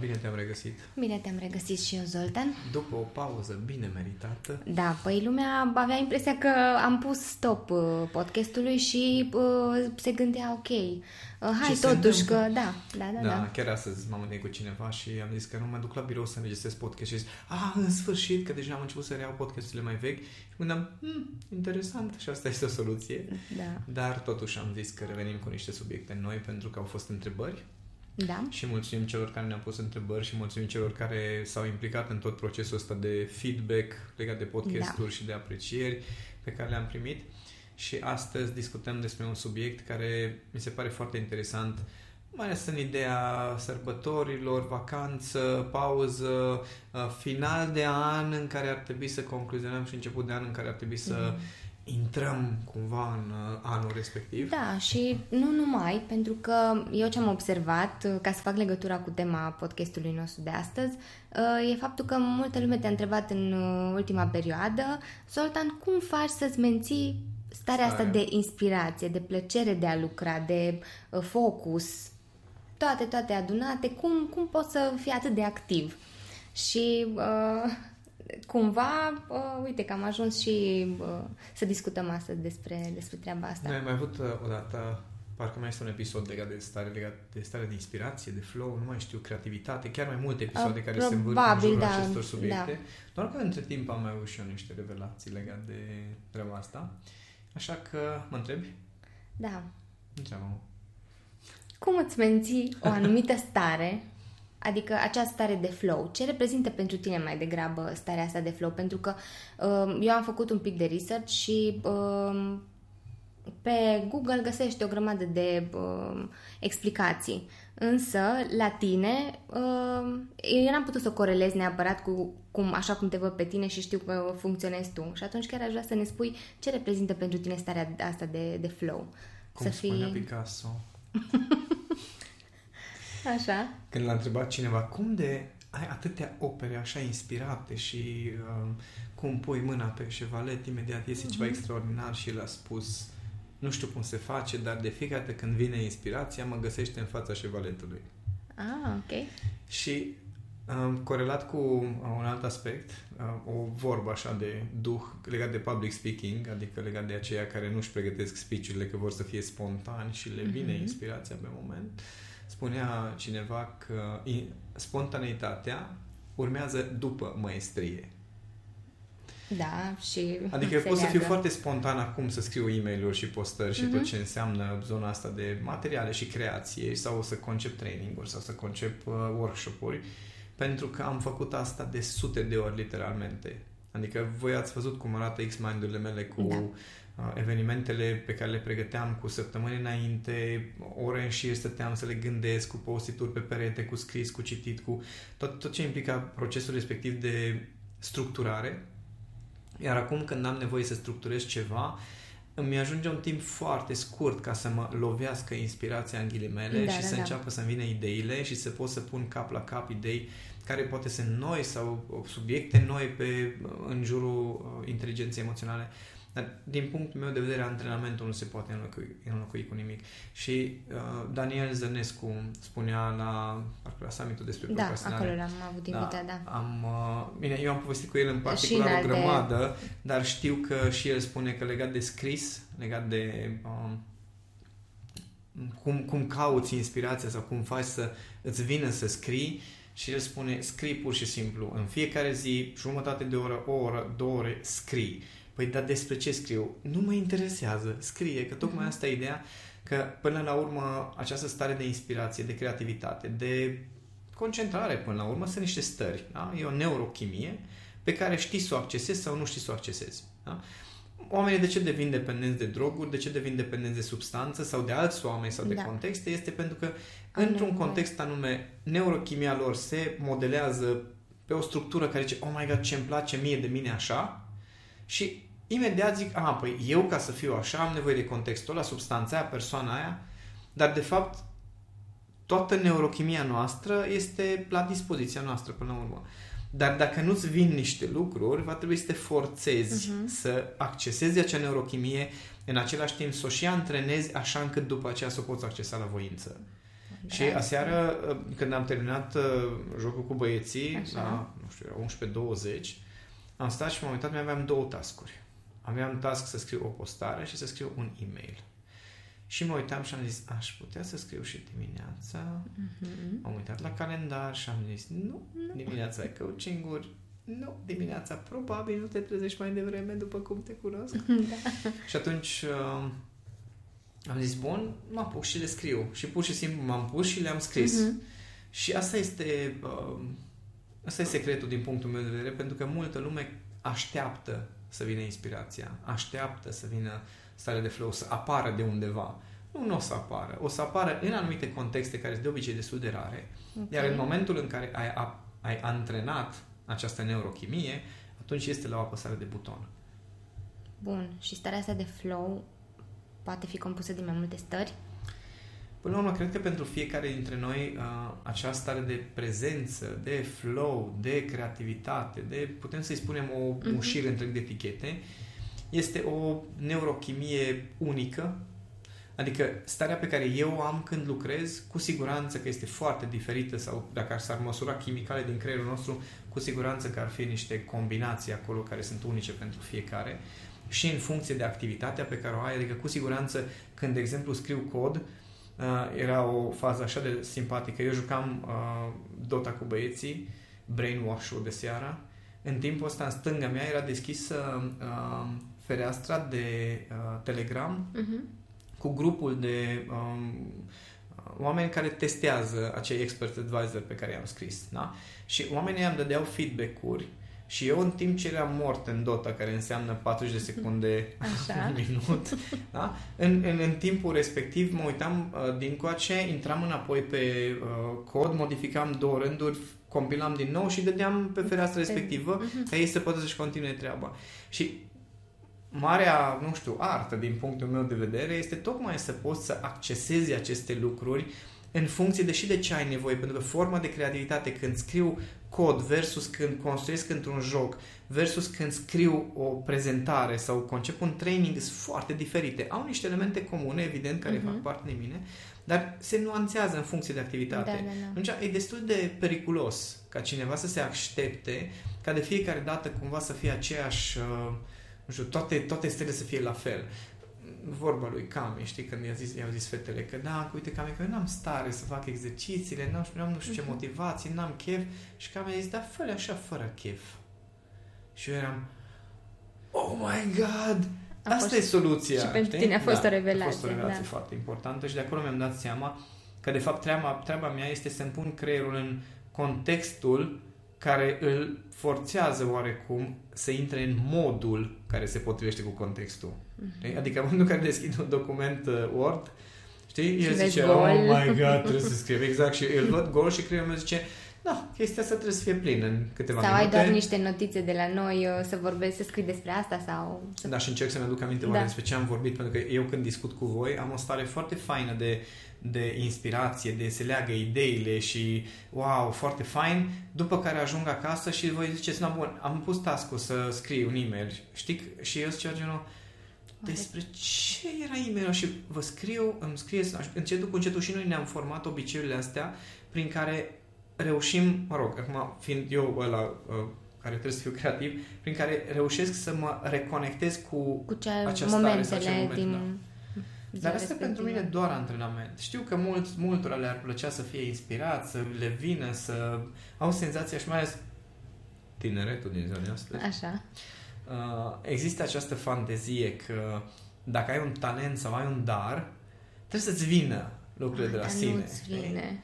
bine te-am regăsit. Bine te-am regăsit și eu, Zoltan. După o pauză bine meritată. Da, păi lumea avea impresia că am pus stop uh, podcastului și uh, se gândea, ok, uh, hai Ce totuși că, da, da, da, da, da. chiar astăzi m-am întâlnit cu cineva și am zis că nu mă duc la birou să înregistrez podcast și zis, a, în sfârșit, că deja am început să reiau podcasturile mai vechi și gândeam, hm, interesant și asta este o soluție. Da. Dar totuși am zis că revenim cu niște subiecte noi pentru că au fost întrebări Da. și mulțumim celor care ne-au pus întrebări și mulțumim celor care s-au implicat în tot procesul ăsta de feedback legat de podcasturi Da. și de aprecieri pe care le-am primit. Și astăzi discutăm despre un subiect care mi se pare foarte interesant, mai ales în ideea sărbătorilor, vacanță, pauză, uh, final de an în care ar trebui să concluzionăm și început de an în care ar trebui să intrăm cumva în uh, anul respectiv. Da, și nu numai, pentru că eu ce am observat, uh, ca să fac legătura cu tema podcastului nostru de astăzi, uh, e faptul că multă lume te-a întrebat în uh, ultima perioadă, Zoltan, cum faci să-ți menții starea asta Starea. de inspirație, de plăcere de a lucra, de uh, focus, toate, toate adunate, cum, cum poți să fii atât de activ? Și uh, cumva, uh, uite că am ajuns și uh, să discutăm astăzi despre, despre treaba asta. Noi am mai avut uh, odată, parcă mai este un episod legat de stare, legat de stare de inspirație, de flow, nu mai știu, creativitate, chiar mai multe episoade Uh, care se învârt în probabil, jurul da, acestor subiecte. da. Doar că între timp am mai avut și eu niște revelații legate de treaba asta. Așa că mă întrebi? Da. Întreabă-mă. Cum îți menții o anumită stare, adică acea stare de flow? Ce reprezintă pentru tine mai degrabă starea asta de flow? Pentru că uh, eu am făcut un pic de research și uh, pe Google găsești o grămadă de uh, explicații. Însă, la tine, uh, eu n-am putut să corelez neapărat cu cum, așa cum te văd pe tine și știu că funcționezi tu. Și atunci chiar aș vrea să ne spui ce reprezintă pentru tine starea asta de, de flow. Cum să spunea fii... Picasso. Așa. Când l-a întrebat cineva, cum de ai atâtea opere așa inspirate și uh, cum pui mâna pe șevalet, imediat iese ceva Mhm. extraordinar și el a spus nu știu cum se face, dar de fiecare dată când vine inspirația, mă găsește în fața șevaletului. Ah, ok. Și um, corelat cu uh, un alt aspect, uh, o vorbă așa de duh legat de public speaking, adică legat de aceia care nu-și pregătesc speech-urile, că vor să fie spontani și le vine Mhm. inspirația pe moment, spunea cineva că i- spontaneitatea urmează după maestrie. Da, și Adică eu se pot să fiu leagă. foarte spontan acum să scriu e mail și postări și Mhm. tot ce înseamnă zona asta de materiale și creație sau să concep training-uri sau să concep uh, workshop-uri pentru că am făcut asta de sute de ori literalmente. Adică voi ați văzut cum arată X-Mind-urile mele cu Da. Uh, evenimentele pe care le pregăteam cu săptămâni înainte, ore în șir stăteam să le gândesc cu post-it-uri pe perete, cu scris, cu citit, cu tot, tot ce implica procesul respectiv de structurare. Iar acum când am nevoie să structurez ceva, îmi ajunge un timp foarte scurt ca să mă lovească inspirația în ghilimele Da, și da, să da. înceapă să-mi vină ideile și să pot să pun cap la cap idei care poate sunt noi sau uh, subiecte noi pe, în jurul uh, inteligenței emoționale. Dar din punctul meu de vedere, antrenamentul nu se poate înlocui, înlocui cu nimic. Și uh, Daniel Zănescu spunea la, parcă la summitul despre Da, procrastinare. acolo l-am avut invitat, da. Am, uh, bine, eu am povestit cu el în particular în o alte- grămadă, dar știu că și el spune că legat de scris, legat de um, cum, cum cauți inspirația sau cum faci să îți vină să scrii și el spune scrii pur și simplu în fiecare zi, jumătate de oră, o oră, două ore, scrii. Păi dar despre ce scriu? Nu mă interesează, scrie, că tocmai asta e ideea că până la urmă această stare de inspirație, de creativitate, de concentrare până la urmă sunt niște stări. Da? E o neurochimie pe care știi să o accesezi sau nu știi să o accesezi. Da? Oamenii de ce devin dependenți de droguri, de ce devin dependenți de substanță sau de alți oameni sau de Da. contexte, este pentru că Au într-un nevoie. context anume neurochimia lor se modelează pe o structură care zice, oh my god, ce îmi place mie de mine așa și imediat zic, a, păi eu ca să fiu așa am nevoie de contextul ăla, substanța aia, persoana aia, dar de fapt toată neurochimia noastră este la dispoziția noastră până la urmă. Dar dacă nu-ți vin niște lucruri, va trebui să te forțezi Mhm. să accesezi acea neurochimie, în același timp să o și antrenezi așa încât după aceea să o poți accesa la voință. Și aseară, uh, când am terminat uh, jocul cu băieții, Așa. la, nu știu, 11-20, am stat și m-am uitat, mai aveam două tascuri. Aveam task să scriu o postare și să scriu un e-mail. Și mă uitam și am zis, aș putea să scriu și dimineața. Mm-hmm. Am uitat la calendar și am zis, nu, dimineața ai coaching nu, dimineața probabil nu te trezești mai devreme după cum te cunosc. da. Și atunci uh, am zis, bun, mă apuc și le scriu. Și pur și simplu m-am pus și le-am scris. Mm-hmm. Și asta este, uh, asta e secretul din punctul meu de vedere, pentru că multă lume așteaptă să vină inspirația, așteaptă să vină starea de flow, să apară de undeva. Nu, nu o să apară. O să apară în anumite contexte care sunt de obicei destul de rare. Okay. Iar în momentul în care ai, ai antrenat această neurochimie, atunci este la o apăsare de buton. Bun. Și starea asta de flow poate fi compusă din mai multe stări? Până la urmă, cred că pentru fiecare dintre noi uh, această stare de prezență, de flow, de creativitate, de, putem să-i spunem, o, uh-huh. un șir întreg de etichete, este o neurochimie unică, adică starea pe care eu o am când lucrez, cu siguranță că este foarte diferită sau dacă s-ar măsura chimicale din creierul nostru, cu siguranță că ar fi niște combinații acolo care sunt unice pentru fiecare și în funcție de activitatea pe care o ai, adică cu siguranță când, de exemplu, scriu cod, uh, era o fază așa de simpatică. Eu jucam uh, Dota cu băieții, Brainwash-ul de seara. În timpul ăsta, în stânga mea, era deschisă uh, fereastra de uh, Telegram uh-huh. cu grupul de um, oameni care testează acei expert advisor pe care i-am scris. Da? Și oamenii îmi dădeau feedback-uri și eu în timp ce eram mort în Dota, care înseamnă 40 de secunde Așa. un minut, da? în, în, în timpul respectiv mă uitam uh, din coace, intram înapoi pe uh, cod, modificam două rânduri, compilam din nou și dădeam pe fereastra respectivă mhm. ca ei să poată să-și continue treaba. Și marea, nu știu, artă din punctul meu de vedere este tocmai să poți să accesezi aceste lucruri în funcție de și de ce ai nevoie, pentru că forma de creativitate când scriu cod versus când construiesc într-un joc versus când scriu o prezentare sau concep un training sunt foarte diferite. Au niște elemente comune, evident, care uh-huh. fac parte din mine, dar se nuanțează în funcție de activitate. Da, da, da. Atunci e destul de periculos ca cineva să se aștepte ca de fiecare dată cumva să fie aceeași, uh, nu știu, toate, toate stele să fie la fel vorba lui Cami, știi, când i-a zis, i-au zis fetele că da, uite Cami, că eu n-am stare să fac exercițiile, n-am, n-am nu știu ce mhm. motivație, n-am chef și Cami a zis, da, fă așa fără chef. Și eu eram, oh my god, a asta fost, e soluția. Și pentru știi? tine a fost da, o revelație. A fost o revelație da. foarte importantă și de acolo mi-am dat seama că de fapt treaba, treaba mea este să-mi pun creierul în contextul care îl forțează oarecum să intre în modul care se potrivește cu contextul. Mm-hmm. Adică în momentul în care deschid un document uh, Word, știi, el zice, gol. oh my god, trebuie să scriu. Exact, și îl văd gol și creierul meu zice, da, chestia asta trebuie să fie plină în câteva sau minute. Sau ai doar niște notițe de la noi uh, să vorbești, să scrii despre asta sau... Da, și încerc să-mi aduc aminte da. despre ce am vorbit, pentru că eu când discut cu voi am o stare foarte faină de de inspirație, de se leagă ideile și wow, foarte fain, după care ajung acasă și voi ziceți, na bun, am pus task să scriu un e-mail, știi? Și eu zice genul, despre ce era e mail și vă scriu, îmi scrieți, încetul cu încetul și noi ne-am format obiceiurile astea prin care reușim, mă rog, acum fiind eu ăla uh, care trebuie să fiu creativ, prin care reușesc să mă reconectez cu, cu ce această momentele stare sau moment, din... Da dar asta pentru mine doar antrenament. Știu că mult, multora le-ar plăcea să fie inspirat, să le vină, să au senzația și mai ales tineretul din ziua astăzi. Așa. Uh, există această fantezie că dacă ai un talent sau ai un dar, trebuie să-ți vină lucrurile ah, de la sine. Nu-ți vine.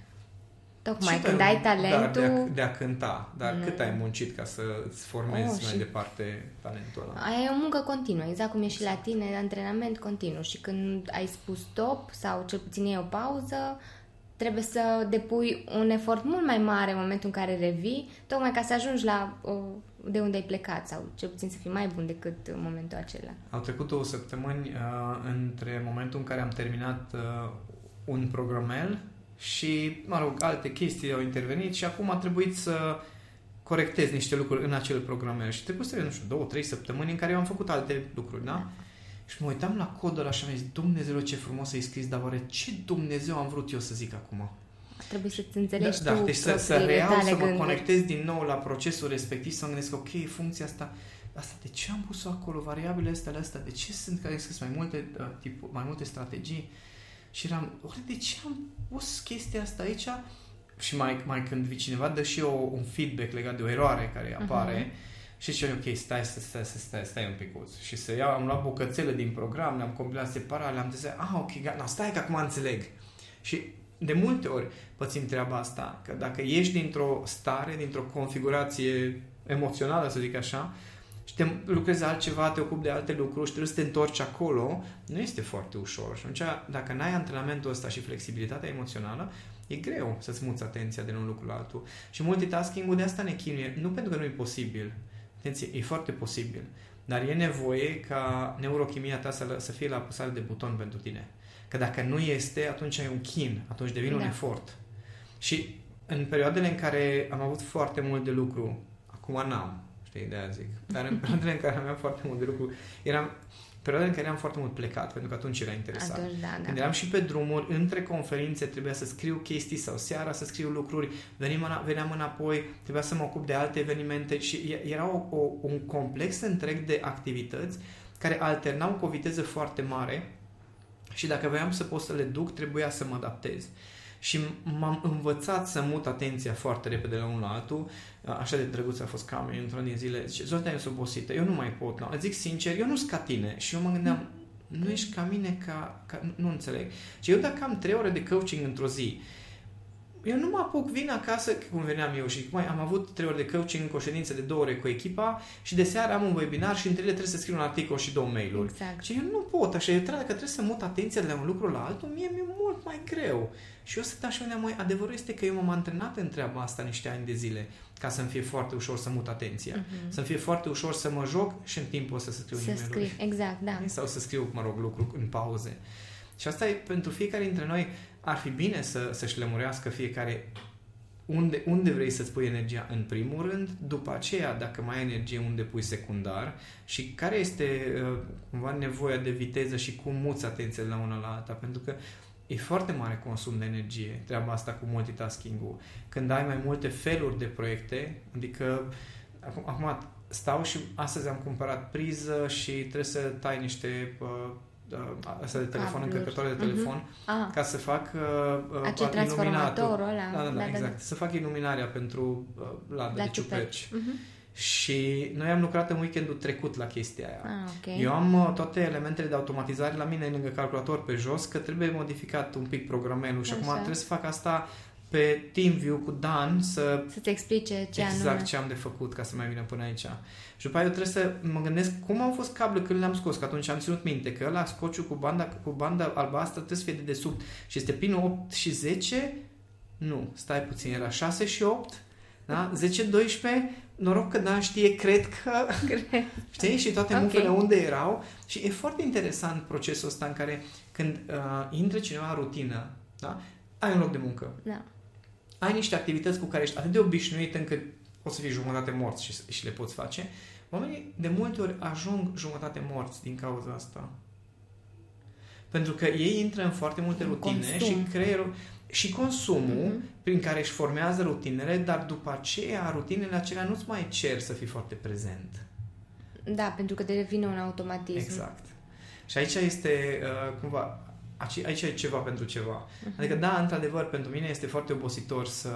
Tocmai când ai talentul... Da, de, a, de a cânta. Dar nu. cât ai muncit ca să îți formezi oh, mai departe talentul ăla? Aia e o muncă continuă, exact cum e și la tine, antrenament continuu. Și când ai spus stop sau cel puțin e o pauză, trebuie să depui un efort mult mai mare în momentul în care revii, tocmai ca să ajungi la de unde ai plecat sau cel puțin să fii mai bun decât în momentul acela. Au trecut două săptămâni uh, între momentul în care am terminat uh, un programel și, mă rog, alte chestii au intervenit și acum a trebuit să corectez niște lucruri în acel program. Și trebuie să nu știu, două, trei săptămâni în care eu am făcut alte lucruri, da? da? Și mă uitam la codul ăla și am zis, Dumnezeu ce frumos ai scris, dar oare ce Dumnezeu am vrut eu să zic acum? trebuie să-ți înțelegi da, tu da, deci să, să reiau, să mă gânduri. conectez din nou la procesul respectiv, să mă gândesc, ok, funcția asta, asta de ce am pus acolo, variabilele astea, astea, de ce sunt care scris mai multe, uh, tip, mai multe strategii? Și eram, oare de ce am pus chestia asta aici? Și mai, mai când cineva dă și eu un feedback legat de o eroare care apare, uh-huh și zice, ok, stai, stai, stai, stai, stai, stai un pic. Și să iau, am luat bucățele din program, le-am compilat separat, le-am zis, ah, ok, gata, stai că acum înțeleg. Și de multe ori pățim treaba asta, că dacă ești dintr-o stare, dintr-o configurație emoțională, să zic așa, și te lucrezi altceva, te ocupi de alte lucruri și trebuie să te întorci acolo, nu este foarte ușor. Și atunci, dacă n-ai antrenamentul ăsta și flexibilitatea emoțională, e greu să-ți muți atenția de un lucru la altul. Și multitasking-ul de asta ne chinuie, nu pentru că nu e posibil, Atenție, e foarte posibil. Dar e nevoie ca neurochimia ta să, să fie la apăsare de buton pentru tine. Că dacă nu este, atunci ai un chin, atunci devine da. un efort. Și în perioadele în care am avut foarte mult de lucru, acum n-am, știi, de aia zic, dar în perioadele în care aveam foarte mult de lucru, eram, perioada în care am foarte mult plecat, pentru că atunci era interesant. Atunci, da, da. Când eram și pe drumuri, între conferințe trebuia să scriu chestii sau seara să scriu lucruri, venim, veneam înapoi, trebuia să mă ocup de alte evenimente și era o, o, un complex întreg de activități care alternau cu o viteză foarte mare și dacă voiam să pot să le duc, trebuia să mă adaptez. Și m-am învățat să mut atenția foarte repede la unul la altul. Așa de drăguț a fost Cami într-o din zile. Zice, Zoltan, eu sunt obosită, eu nu mai pot. No. Zic sincer, eu nu sunt ca tine. Și eu mă gândeam, nu ești ca mine, ca, ca nu, nu înțeleg. Și eu dacă am trei ore de coaching într-o zi, eu nu mă apuc, vin acasă, cum veneam eu și mai am avut trei ore de coaching, o ședință de două ore cu echipa și de seară am un webinar și între ele trebuie să scriu un articol și două mail-uri. Exact. Și eu nu pot așa, eu trebuie, dacă trebuie să mut atenția de la un lucru la altul, mie mi-e mult mai greu. Și eu sunt așa unde mai adevărul este că eu m-am antrenat în treaba asta niște ani de zile ca să-mi fie foarte ușor să mut atenția. Uh-huh. Să-mi fie foarte ușor să mă joc și în timp o să scriu Să scrii, exact, da. Sau să scriu, mă rog, lucruri în pauze. Și asta e pentru fiecare dintre noi ar fi bine să, să-și lămurească fiecare unde, unde vrei să-ți pui energia în primul rând, după aceea, dacă mai ai energie, unde pui secundar și care este uh, cumva nevoia de viteză și cum muți atenția de la una la alta, pentru că e foarte mare consum de energie, treaba asta cu multitasking-ul. Când ai mai multe feluri de proiecte, adică acum, acum stau și astăzi am cumpărat priză și trebuie să tai niște uh, asta de telefon, Cabluri. încărcătoare de mhm. telefon, uh-huh. ca să fac uh, iluminatul. Ăla. Da, da, da, da, exact. Da. Să fac iluminarea pentru uh, ladă la de ciuperci. Uh-huh. Și noi am lucrat în weekendul trecut la chestia aia. Ah, okay. Eu am uh, toate elementele de automatizare la mine lângă calculator pe jos, că trebuie modificat un pic programelul și acum trebuie să fac asta pe TeamView cu Dan să... Să-ți explice ce Exact anume. ce am de făcut ca să mai vină până aici. Și după aia eu trebuie să mă gândesc cum au fost cable când le-am scos, că atunci am ținut minte că la scociu cu banda, cu banda albastră trebuie să fie de desubt. Și este pinul 8 și 10? Nu, stai puțin, era 6 și 8? Da? 10-12? Noroc că Dan știe, cred că... Cred. Știi? Și toate okay. mufele unde erau. Și e foarte interesant procesul ăsta în care când uh, intră cineva în rutină, da? ai un loc de muncă. Da. Ai niște activități cu care ești atât de obișnuit încât o să fii jumătate morți și, și le poți face. Oamenii de multe ori ajung jumătate morți din cauza asta. Pentru că ei intră în foarte multe rutine Consum. și creierul și consumul mm-hmm. prin care își formează rutinele, dar după aceea rutinele acelea nu-ți mai cer să fii foarte prezent. Da, pentru că devine un automatism. Exact. Și aici este uh, cumva aici e ceva pentru ceva. Uh-huh. Adică, da, într-adevăr, pentru mine este foarte obositor să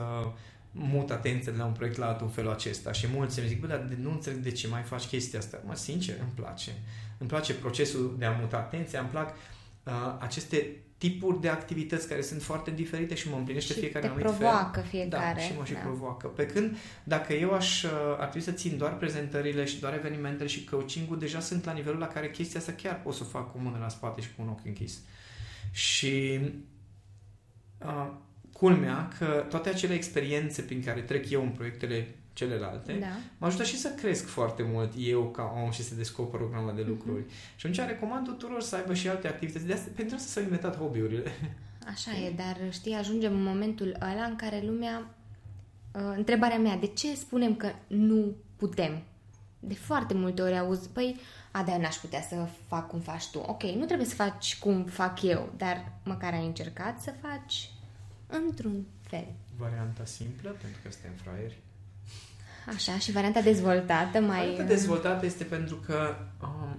mut atenția de la un proiect la altul în felul acesta și mulți îmi zic, bă, dar nu înțeleg de ce mai faci chestia asta. Mă, sincer, îmi place. Îmi place procesul de a muta atenția, îmi plac uh, aceste tipuri de activități care sunt foarte diferite și mă împlinește și fiecare te anumit provoacă fel. fiecare. Da, și mă și da. provoacă. Pe când dacă eu aș, uh, ar trebui să țin doar prezentările și doar evenimentele și coaching-ul, deja sunt la nivelul la care chestia asta chiar pot să o fac cu mână la spate și cu un ochi închis. Și uh, culmea că toate acele experiențe prin care trec eu în proiectele celelalte, da. mă ajută și să cresc foarte mult eu ca om și să descoper o grămadă de lucruri. Mm-hmm. Și atunci recomand tuturor să aibă și alte activități. De asta, pentru asta s-au inventat hobby-urile. Așa e, dar știi, ajungem în momentul ăla în care lumea... Uh, întrebarea mea, de ce spunem că nu putem? De foarte multe ori auzi, păi, a, de n-aș putea să fac cum faci tu. Ok, nu trebuie să faci cum fac eu, dar măcar ai încercat să faci într-un fel. Varianta simplă, pentru că suntem fraieri. Așa, și varianta dezvoltată mai... Varianta dezvoltată este pentru că um,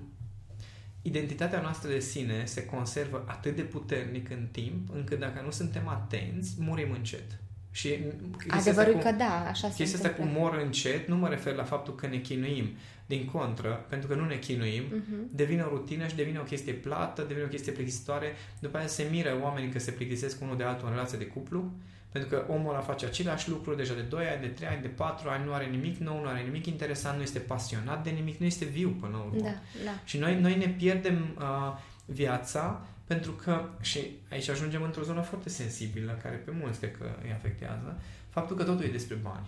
identitatea noastră de sine se conservă atât de puternic în timp, încât dacă nu suntem atenți, murim încet. Și Adevărul că da, așa se Chestia asta cu mor încet nu mă refer la faptul că ne chinuim. Din contră, pentru că nu ne chinuim, uh-huh. devine o rutină și devine o chestie plată, devine o chestie plictisitoare. După aia se miră oamenii că se plictisesc unul de altul în relație de cuplu, pentru că omul ăla face același lucru deja de 2 ani, de 3 ani, de 4 ani, nu are nimic nou, nu are nimic interesant, nu este pasionat de nimic, nu este viu până la urmă. Da, da. Și noi, noi ne pierdem uh, viața pentru că, și aici ajungem într-o zonă foarte sensibilă, care pe mulți cred că îi afectează, faptul că totul e despre bani.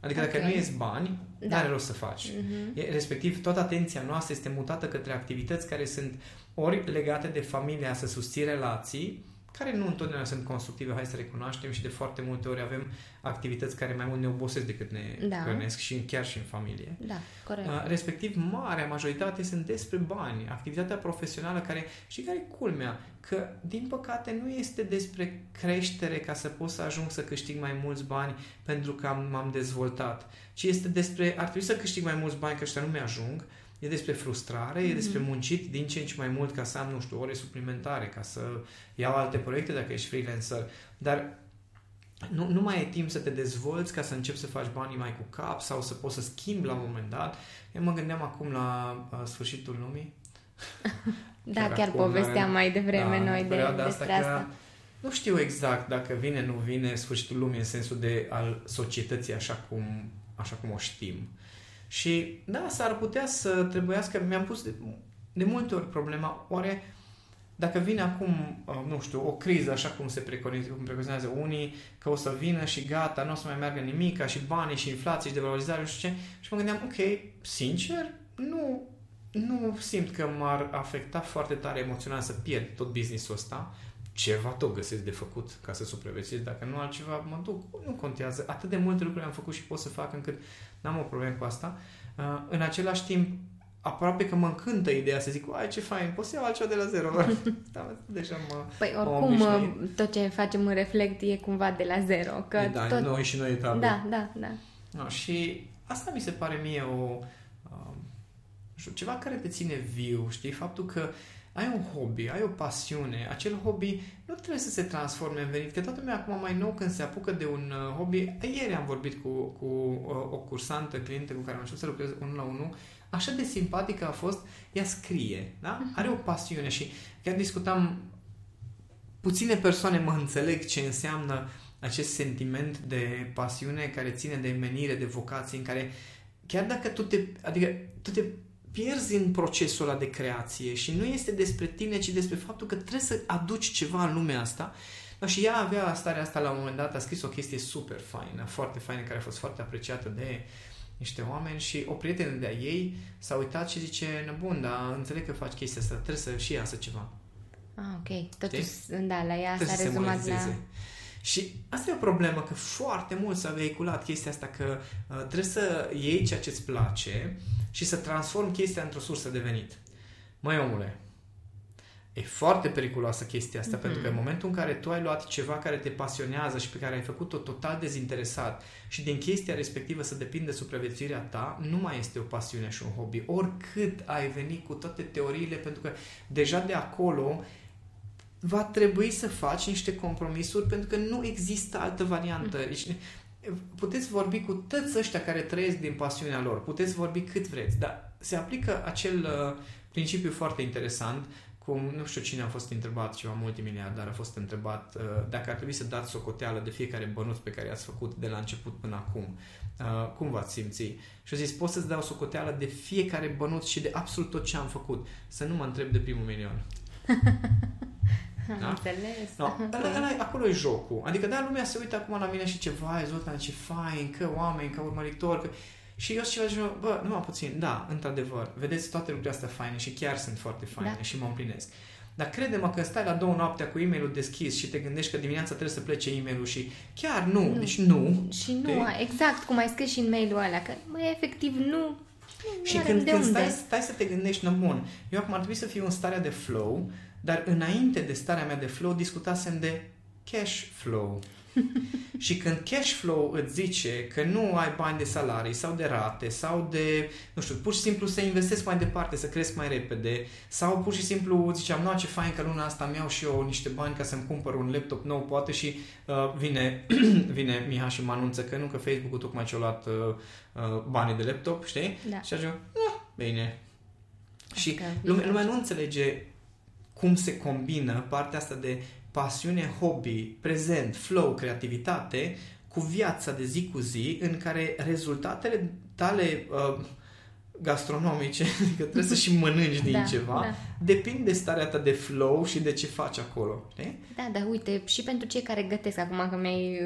Adică okay. dacă nu ies bani, da. nu are rost să faci. Uh-huh. E, respectiv, toată atenția noastră este mutată către activități care sunt ori legate de familia să susții relații, care nu întotdeauna sunt constructive, hai să recunoaștem și de foarte multe ori avem activități care mai mult ne obosesc decât ne da. hrănesc și chiar și în familie. Da, corect. Respectiv, marea majoritate sunt despre bani, activitatea profesională care, și care culmea, că din păcate nu este despre creștere ca să pot să ajung să câștig mai mulți bani pentru că am, m-am dezvoltat, ci este despre, ar trebui să câștig mai mulți bani că ăștia nu mi-ajung, e despre frustrare, mm-hmm. e despre mhm. muncit din ce în ce mai mult ca să am, nu știu, ore suplimentare, ca să iau alte proiecte dacă ești freelancer, dar nu, nu mai e timp să te dezvolți ca să începi să faci banii mai cu cap sau să poți să schimbi la un moment dat. Eu mă gândeam acum la uh, sfârșitul lumii. da, chiar, chiar povesteam mai devreme da, noi de, despre asta. asta. Nu știu exact dacă vine, nu vine sfârșitul lumii în sensul de al societății așa cum, așa cum o știm. Și da, s-ar putea să trebuiască, mi-am pus de, de multe ori problema, oare dacă vine acum, uh, nu știu, o criză, așa cum se preconizează unii, că o să vină și gata, nu o să mai meargă nimic, ca și banii și inflație și devalorizare, nu știu ce, și mă gândeam, ok, sincer, nu, nu simt că m-ar afecta foarte tare emoțional să pierd tot business-ul ăsta, ceva tot găsesc de făcut ca să supraviețuiesc, dacă nu altceva mă duc, nu contează. Atât de multe lucruri am făcut și pot să fac încât n-am o problemă cu asta. Uh, în același timp, aproape că mă încântă ideea să zic, ai ce fain, poți să iau altceva de la zero. da, deja mă Păi oricum, mă tot ce facem în reflect e cumva de la zero. Că e, da, tot... noi și noi etape. Da, da, da. No, și asta mi se pare mie o, uh, știu, ceva care te ține viu, știi? Faptul că ai un hobby, ai o pasiune, acel hobby nu trebuie să se transforme în venit, că toată lumea acum mai nou când se apucă de un uh, hobby, ieri am vorbit cu, cu uh, o cursantă, clientă cu care am început să lucrez unul la unul, așa de simpatică a fost, ea scrie, da? Mhm. Are o pasiune și chiar discutam, puține persoane mă înțeleg ce înseamnă acest sentiment de pasiune care ține de menire, de vocație, în care chiar dacă tu te, adică tu te pierzi în procesul ăla de creație și nu este despre tine, ci despre faptul că trebuie să aduci ceva în lumea asta. Da, și ea avea starea asta la un moment dat, a scris o chestie super faină, foarte faină, care a fost foarte apreciată de niște oameni și o prietenă de-a ei s-a uitat și zice, bun, dar înțeleg că faci chestia asta, trebuie să și iasă ceva. Ah, ok. Totuși, da, la ea s-a rezumat la... Și asta e o problemă, că foarte mult s-a vehiculat chestia asta, că uh, trebuie să iei ceea ce îți place și să transform chestia într-o sursă de venit. Măi, omule, e foarte periculoasă chestia asta, mm-hmm. pentru că în momentul în care tu ai luat ceva care te pasionează și pe care ai făcut-o total dezinteresat și din chestia respectivă să depinde supraviețuirea ta, nu mai este o pasiune și un hobby. Oricât ai venit cu toate teoriile, pentru că deja de acolo va trebui să faci niște compromisuri pentru că nu există altă variantă. Mm. Deci, puteți vorbi cu toți ăștia care trăiesc din pasiunea lor, puteți vorbi cât vreți, dar se aplică acel uh, principiu foarte interesant cum, nu știu cine a fost întrebat, ceva multimiliardar a fost întrebat uh, dacă ar trebui să dați socoteală de fiecare bănuț pe care ați făcut de la început până acum. Uh, cum v-ați simți? Și a zis, pot să-ți dau socoteală de fiecare bănuț și de absolut tot ce am făcut. Să nu mă întreb de primul milion. Da? Înțeles. No, ăla, ăla, acolo e jocul. Adică, da, lumea se uită acum la mine și ce, vai, Zoltan, ce fain, că oameni, că urmăritori, că... Și eu și eu bă, numai puțin, da, într-adevăr, vedeți toate lucrurile astea faine și chiar sunt foarte faine da. și mă împlinesc. Dar crede-mă că stai la două noaptea cu e-mailul deschis și te gândești că dimineața trebuie să plece e-mailul și chiar nu, nu. deci nu. Și nu, te... exact cum ai scris și în mailul ăla, că mă, efectiv nu, nu și când, când stai, stai să te gândești, nu, bun, eu acum ar trebui să fiu în starea de flow, dar înainte de starea mea de flow discutasem de cash flow. și când cash flow îți zice că nu ai bani de salarii sau de rate sau de, nu știu, pur și simplu să investesc mai departe, să cresc mai repede sau pur și simplu ziceam, nu, ce fain că luna asta mi-au și eu niște bani ca să-mi cumpăr un laptop nou, poate și uh, vine, vine Miha și mă anunță că nu, că Facebook-ul tocmai ce-a luat uh, uh, banii de laptop, știi? Da. Și ajung, ah, bine. Și lumea, lumea nu înțelege cum se combină partea asta de pasiune, hobby, prezent, flow, creativitate cu viața de zi cu zi în care rezultatele tale uh, gastronomice, adică trebuie să și mănânci din da, ceva, da. depinde de starea ta de flow și de ce faci acolo. Știi? Da, dar uite, și pentru cei care gătesc, acum că mi-ai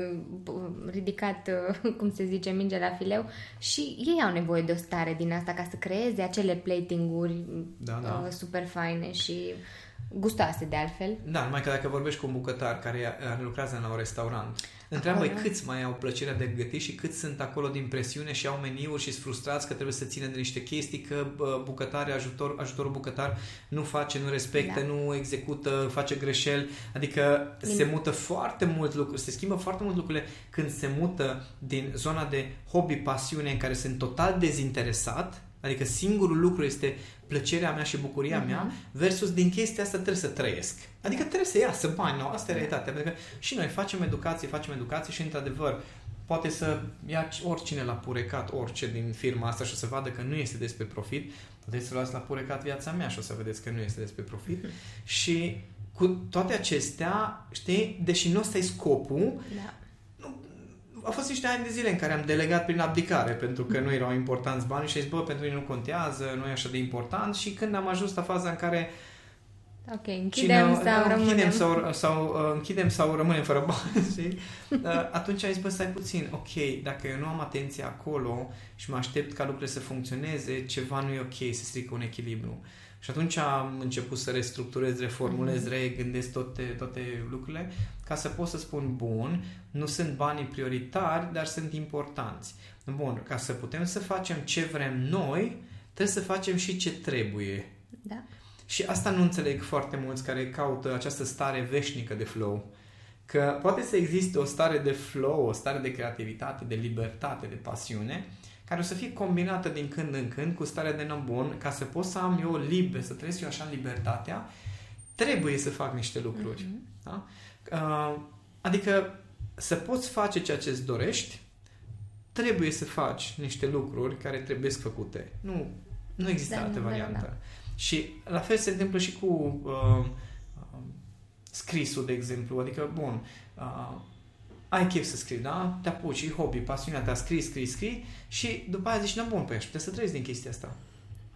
uh, ridicat, uh, cum se zice, minge la fileu, și ei au nevoie de o stare din asta ca să creeze acele plating-uri Da, da. uh, super faine și gustoase de altfel. Da, numai că dacă vorbești cu un bucătar care uh, lucrează la un restaurant, întreabă Acolo? câți mai au plăcerea de gătit și câți sunt acolo din presiune și au meniuri și sunt frustrați că trebuie să țină de niște chestii, că bă, bucătare, ajutor, ajutorul bucătar nu face, nu respectă, Da. nu execută, face greșeli, adică Din- se mută foarte mult lucruri, se schimbă foarte mult lucrurile când se mută din zona de hobby, pasiune în care sunt total dezinteresat, adică singurul lucru este plăcerea mea și bucuria Mhm. mea versus din chestia asta trebuie să trăiesc. Adică trebuie să iasă bani, nu? Asta e realitatea. Pentru că și noi facem educație, facem educație și într-adevăr poate să ia oricine la purecat, orice din firma asta și o să vadă că nu este despre profit, puteți să luați la purecat viața mea și o să vedeți că nu este despre profit. Și cu toate acestea, știi, deși nu ăsta e scopul, Da. Au fost niște ani de zile în care am delegat prin abdicare pentru că nu erau importanți banii și am zis, bă, pentru mine nu contează, nu e așa de important și când am ajuns la faza în care Ok, închidem cine- sau da, rămânem. închidem sau, sau uh, închidem sau rămânem fără bani, știi? Uh, atunci am zis, bă, stai puțin, ok, dacă eu nu am atenție acolo și mă aștept ca lucrurile să funcționeze, ceva nu e ok, se strică un echilibru. Și atunci am început să restructurez, reformulez, Mhm. regândesc toate, toate lucrurile ca să pot să spun, bun, nu sunt banii prioritari, dar sunt importanți. Bun, ca să putem să facem ce vrem noi, trebuie să facem și ce trebuie. Da. Și asta nu înțeleg foarte mulți care caută această stare veșnică de flow. Că poate să existe o stare de flow, o stare de creativitate, de libertate, de pasiune, care o să fie combinată din când în când cu starea de nebun, ca să pot să am eu liber, să trăiesc eu așa în libertatea, trebuie să fac niște lucruri. Mhm. Da? Uh, Adică să poți face ceea ce îți dorești, trebuie să faci niște lucruri care trebuie făcute. Nu, nu există Da, altă nu, da, variantă. da. Și la fel se întâmplă și cu uh, uh, scrisul, de exemplu. Adică, bun, uh, ai chef să scrii, da? Te apuci, e hobby, pasiunea ta, scrii, scrii, scrii și după aia zici, nu, bun, păi aș putea să trăiesc din chestia asta.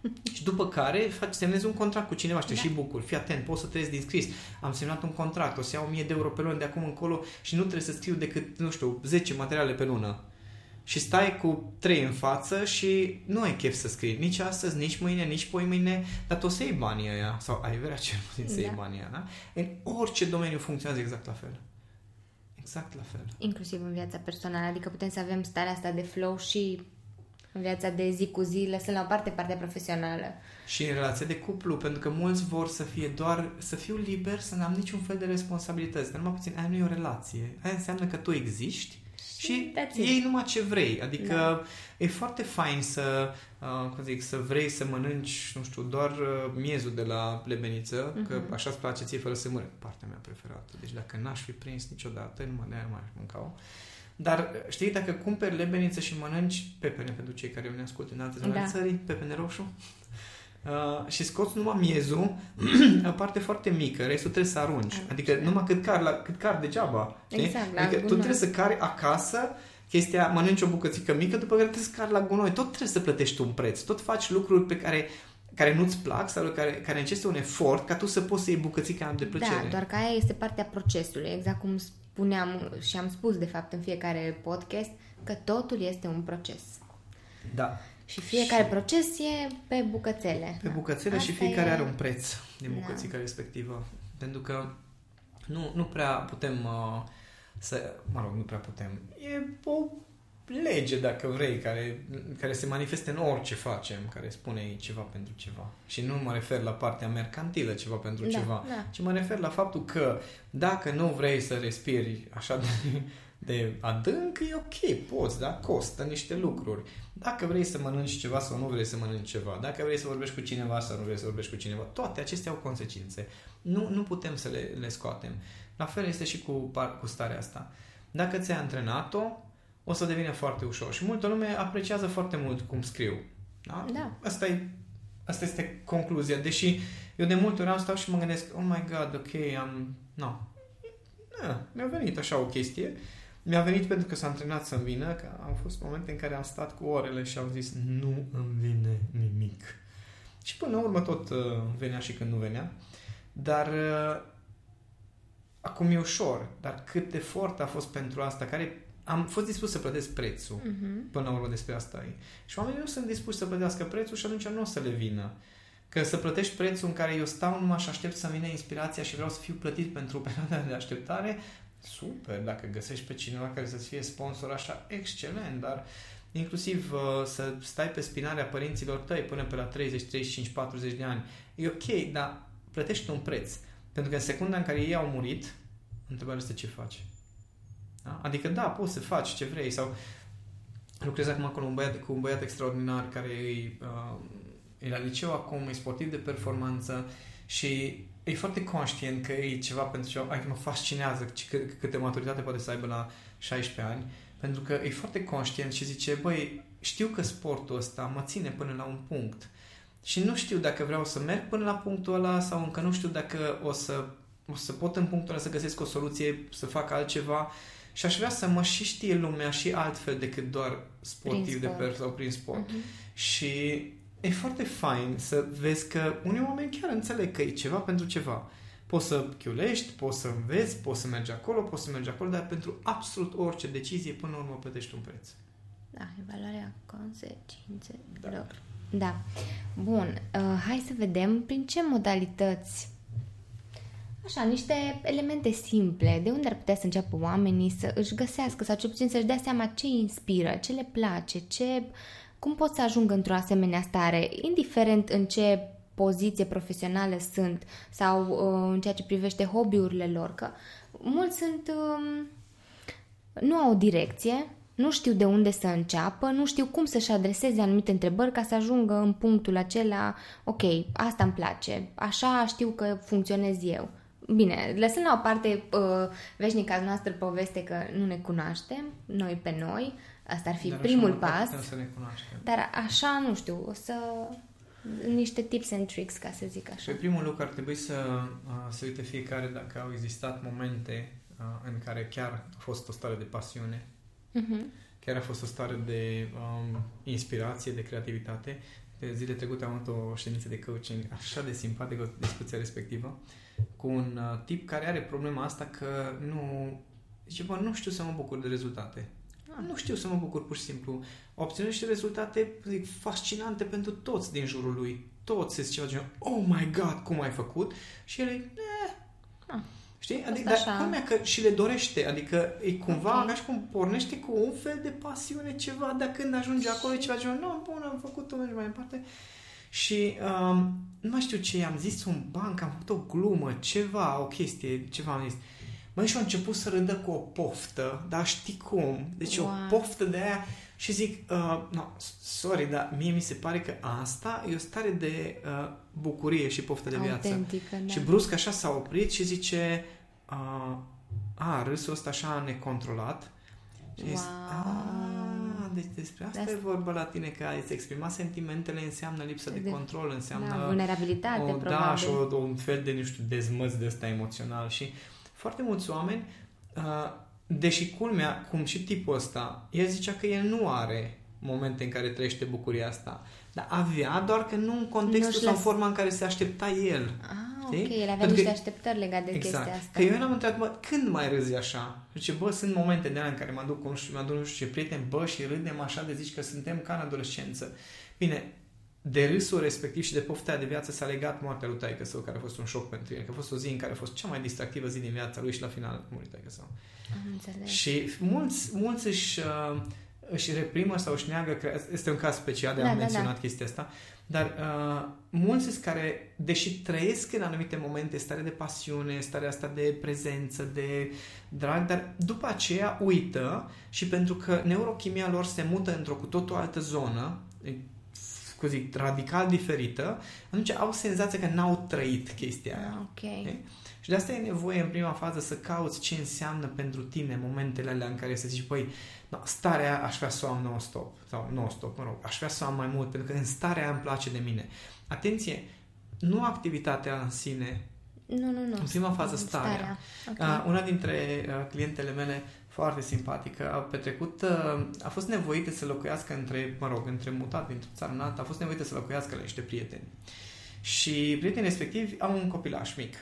și după care faci, semnezi un contract cu cineva și te Da. și bucuri. Fii atent, poți să trăiesc din scris. Am semnat un contract, o să iau 1000 de euro pe lună de acum încolo și nu trebuie să scriu decât, nu știu, 10 materiale pe lună. Și stai cu trei în față și nu ai chef să scrii nici astăzi, nici mâine, nici poi mâine, dar tu o să iei banii ăia sau ai vrea cel puțin să iei Da. banii ăia, da? În orice domeniu funcționează exact la fel. Exact la fel. Inclusiv în viața personală, adică putem să avem starea asta de flow și în viața de zi cu zi, lăsând la o parte partea profesională. Și în relația de cuplu, pentru că mulți vor să fie doar, să fiu liber, să n-am niciun fel de responsabilități. Dar numai puțin, aia nu e o relație. Aia înseamnă că tu existi și that's it. iei numai ce vrei. Adică Da. e foarte fain să, uh, cum zic, să vrei să mănânci, nu știu, doar uh, miezul de la plebeniță, uh-huh. că Mhm. așa îți place ție fără să mări. Partea mea preferată. Deci dacă n-aș fi prins niciodată, numai de aia nu mai aș mânca Dar uh, știi, dacă cumperi lebeniță și mănânci pepene pentru cei care ne ascultă în alte zone Da. ale țării, pepene roșu, Uh, și scoți numai miezul, o parte foarte mică, restul trebuie să arunci. Arunci, Adică da. numai cât cari, la, cât cari degeaba. Știi? Exact, la adică tu gunoi. trebuie să cari acasă chestia, mănânci o bucățică mică, după care trebuie să cari la gunoi. Tot trebuie să plătești tu un preț. Tot faci lucruri pe care care nu-ți plac sau care, care necesită un efort ca tu să poți să iei bucățica de plăcere. Da, doar că aia este partea procesului, exact cum spuneam și am spus de fapt în fiecare podcast, că totul este un proces. da. Și fiecare Și- proces e pe bucățele. Pe bucățele Asta și fiecare e- are un preț din Da. bucățica respectivă. Pentru că nu, nu prea putem uh, să... Mă rog, nu prea putem. E o lege, dacă vrei, care, care se manifeste în orice facem, care spune ceva pentru ceva. Și nu mă refer la partea mercantilă, ceva pentru Da, ceva, da. ci mă refer la faptul că dacă nu vrei să respiri așa de, de adânc, e ok, poți, da? Costă niște lucruri. Dacă vrei să mănânci ceva sau nu vrei să mănânci ceva, dacă vrei să vorbești cu cineva sau nu vrei să vorbești cu cineva, toate acestea au consecințe. Nu, nu putem să le, le scoatem. La fel este și cu, par- cu starea asta. Dacă ți-ai antrenat-o, o să devină foarte ușor. Și multă lume apreciază foarte mult cum scriu. Da? Da. Asta, e, asta este concluzia. Deși eu de multe ori am stau și mă gândesc, oh my god, ok, am... No. Na, mi-a venit așa o chestie. Mi-a venit pentru că s-a antrenat să-mi vină, că au fost momente în care am stat cu orele și am zis, nu îmi vine nimic. Și până la urmă tot uh, venea și când nu venea. Dar uh, acum e ușor. Dar cât de efort a fost pentru asta, care am fost dispus să plătesc prețul. Mhm. Până la urmă despre asta e. Și oamenii nu sunt dispuși să plătească prețul și atunci nu o să le vină. Că să plătești prețul în care eu stau numai și aștept să vină inspirația și vreau să fiu plătit pentru perioada de așteptare, super, dacă găsești pe cineva care să-ți fie sponsor așa, excelent, dar inclusiv uh, să stai pe spinarea părinților tăi până pe la 30, 35, 40 de ani, e ok, dar plătești un preț. Pentru că în secunda în care ei au murit, întrebarea este ce faci. Da? Adică da, poți să faci ce vrei sau lucrez acum cu un băiat, cu un băiat extraordinar care e, uh, e la liceu acum, e sportiv de performanță și e foarte conștient că e ceva pentru ceva, adică mă fascinează c- câte maturitate poate să aibă la 16 ani, pentru că e foarte conștient și zice, băi, știu că sportul ăsta mă ține până la un punct și nu știu dacă vreau să merg până la punctul ăla sau încă nu știu dacă o să, o să pot în punctul ăla să găsesc o soluție, să fac altceva și aș vrea să mă și știe lumea și altfel decât doar sportiv Prin de sport. per sau prin sport. Mhm. Și e foarte fain să vezi că unii oameni chiar înțeleg că e ceva pentru ceva. Poți să chiulești, poți să înveți, poți să mergi acolo, poți să mergi acolo, dar pentru absolut orice decizie până la urmă plătești un preț. Da, evaluarea consecințelor. Da. Da. Bun, uh, hai să vedem prin ce modalități Așa, niște elemente simple, de unde ar putea să înceapă oamenii să își găsească sau cel puțin să-și dea seama ce îi inspiră, ce le place, ce, cum pot să ajungă într-o asemenea stare, indiferent în ce poziție profesională sunt sau uh, în ceea ce privește hobby-urile lor, că mulți sunt... Uh, nu au o direcție, nu știu de unde să înceapă, nu știu cum să-și adreseze anumite întrebări ca să ajungă în punctul acela, ok, asta îmi place, așa știu că funcționez eu. Bine, lăsând la o parte uh, veșnica noastră poveste că nu ne cunoaștem, noi pe noi, asta ar fi Dar primul așa măcar pas, putem să ne cunoaștem. dar așa, nu știu, o să... niște tips and tricks, ca să zic Și așa. pe primul lucru ar trebui să uh, se uite fiecare dacă au existat momente uh, în care chiar a fost o stare de pasiune, Mhm. chiar a fost o stare de um, inspirație, de creativitate. De zile trecute am avut o ședință de coaching așa de simpatică, discuția respectivă, cu un uh, tip care are problema asta că nu... Zice, bă, nu știu să mă bucur de rezultate. Ah. Nu știu să mă bucur pur și simplu. Obține niște rezultate, zic, fascinante pentru toți din jurul lui. Toți se ziceau, genul, oh my god, cum ai făcut? Și el e, eh. Ah. Știi? Asta Adică, dar așa. culmea că și le dorește. Adică e cumva Ok. ca și cum pornește cu un fel de pasiune, ceva, dar când ajunge acolo e ceva genul, nu, bun, am făcut-o, mergi mai departe. Și um, nu mai știu ce, i-am zis un banc, am făcut o glumă, ceva, o chestie, ceva am zis. Măi, și a început să râdă cu o poftă, dar știi cum? Deci Wow. o poftă de aia și zic, uh, no, sorry, dar mie mi se pare că asta e o stare de uh, bucurie și poftă de viață. Autentică, da. Și brusc așa s-a oprit și zice, uh, a, râsul ăsta așa necontrolat. Și wow. zis, Wow. a, deci despre asta De e vorba la tine, că ai exprima sentimentele înseamnă lipsă de, De- control, înseamnă da, vulnerabilitate, o, probabil. da, și o, un fel de, nu știu, dezmăț de ăsta emoțional și foarte mulți oameni, uh, deși culmea, cum și tipul ăsta, el zicea că el nu are momente în care trăiește bucuria asta, dar avea doar că nu în contextul Nu-și sau în las- forma în care se aștepta el. Ah, Știi? ok, el avea Pentru niște că- așteptări legate de Exact. chestia asta. Că eu l-am întrebat, bă, când mai râzi așa? Zice, bă, sunt momente de alea în care mă duc cu nu știu, mă duc nu știu ce prieteni, bă, și râdem așa de zici că suntem ca în adolescență. Bine, de râsul respectiv și de pofta aia de viață s-a legat moartea lui taică său, care a fost un șoc pentru el, că a fost o zi în care a fost cea mai distractivă zi din viața lui și la final a murit taică său. Am înțeles. Și mulți, mulți își, uh, își reprimă sau își neagă, este un caz special de Da, am da, menționat da. chestia asta, dar uh, mulți sunt care, deși trăiesc în anumite momente stare de pasiune, starea asta de prezență, de drag, dar după aceea uită și pentru că neurochimia lor se mută într-o cu totul altă zonă, e, cum zic, radical diferită, atunci au senzația că n-au trăit chestia aia. Ah, ok. Ok? Și de asta e nevoie în prima fază să cauți ce înseamnă pentru tine momentele alea în care să zici, băi, no, starea aia aș vrea să o am non-stop, sau non-stop, mă rog, aș vrea să o am mai mult, pentru că în starea aia îmi place de mine. Atenție, nu activitatea în sine, Nu, nu, nu. În prima fază, starea. Ok. Uh, una dintre uh, clientele mele foarte simpatică a petrecut, uh, a fost nevoită să locuiască între, mă rog, între mutat dintr-o țară în alta, a fost nevoită să locuiască la niște prieteni. Și prietenii respectivi au un copilaș mic.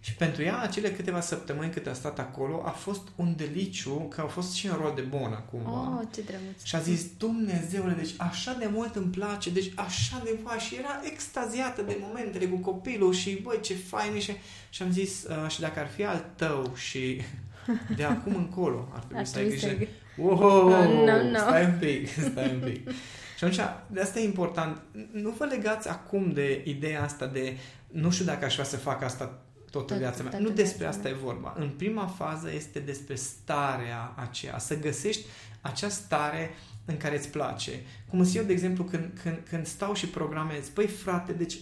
Și pentru ea, acele câteva săptămâni cât a stat acolo, a fost un deliciu, că a fost și în rol de bună, cumva. Oh, ce drăguț. Și a zis, Dumnezeule, deci așa de mult îmi place, deci așa de fain și era extaziată de momentele cu copilul și băi, ce fain e și, și am zis, uh, și dacă ar fi al tău și de acum încolo ar trebui Ar să ai trebui grijă. să... Wow, Oh, no, no. stai un pic, stai un pic. și atunci, de asta e important. Nu vă legați acum de ideea asta de nu știu dacă aș vrea să fac asta toată Tot- viața mea. toată Nu despre viața asta e vorba. În prima fază este despre starea aceea. Să găsești acea stare în care îți place. Cum sunt eu, de exemplu, când, când, când stau și programez, băi frate, deci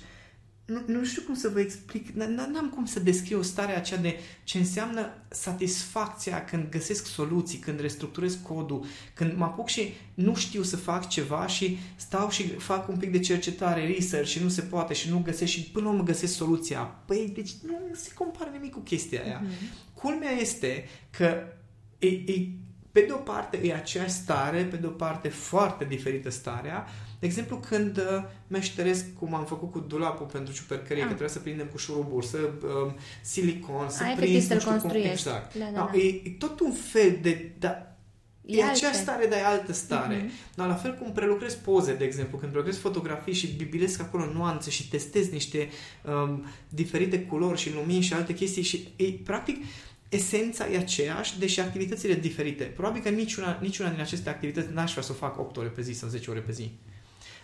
nu, nu știu cum să vă explic, n- n- n-am cum să descriu starea aceea de ce înseamnă satisfacția când găsesc soluții, când restructurez codul, când mă apuc și nu știu să fac ceva și stau și fac un pic de cercetare, research și nu se poate și nu găsesc și până la urmă găsesc soluția. Păi, deci nu se compară nimic cu chestia aia. Mhm. Culmea este că e, e, pe de o parte e aceeași stare, pe de o parte foarte diferită starea. De exemplu, când uh, meșteresc, cum am făcut cu dulapul pentru ciupercărie, Ah. că trebuie să prindem cu șuruburi, să um, silicon, să Ai prinzi, efectiv nu să-l știu cum. construiești. Exact. Da, da, No, da. E, e tot un fel de... Da, E, altfel. aceeași stare, dar e altă stare. Mhm. Dar la fel cum prelucrez poze, de exemplu, când prelucrez fotografii și bibilesc acolo nuanțe și testez niște um, diferite culori și lumini și alte chestii și e, practic esența e aceeași, deși activitățile diferite. Probabil că niciuna, niciuna din aceste activități n-aș vrea să o fac 8 ore pe zi sau 10 ore pe zi.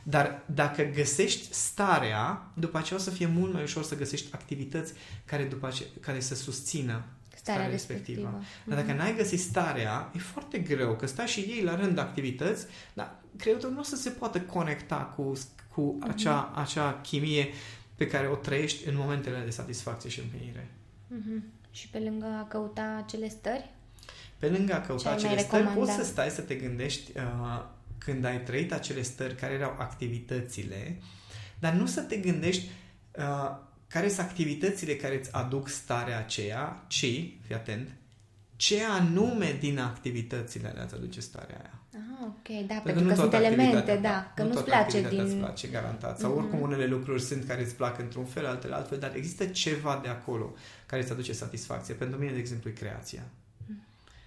Dar dacă găsești starea, după aceea o să fie mult mai ușor să găsești activități care, după aceea, care să susțină Starea respectivă. dar dacă n-ai găsit starea, e foarte greu, că stai și ei la rând activități, dar creierul tău nu o să se poată conecta cu, cu acea, acea chimie pe care o trăiești în momentele de satisfacție și împlinire. Mhm. Și pe lângă a căuta acele stări? Pe lângă a Ce căuta ai mai acele stări, recomanda? poți să stai să te gândești uh, când ai trăit acele stări, care erau activitățile, dar nu să te gândești uh, care sunt activitățile care îți aduc starea aceea, ci, fii atent, ce anume din activitățile alea îți aduce starea aia. Ah, ok, da, Pentru pentru nu că sunt toată elemente, activitatea- da, că nu nu-ți toată place activitatea din... îți place, garantat. Sau Mhm. oricum unele lucruri sunt care îți plac într-un fel, altele altfel, dar există ceva de acolo care îți aduce satisfacție. Pentru mine, de exemplu, e creația.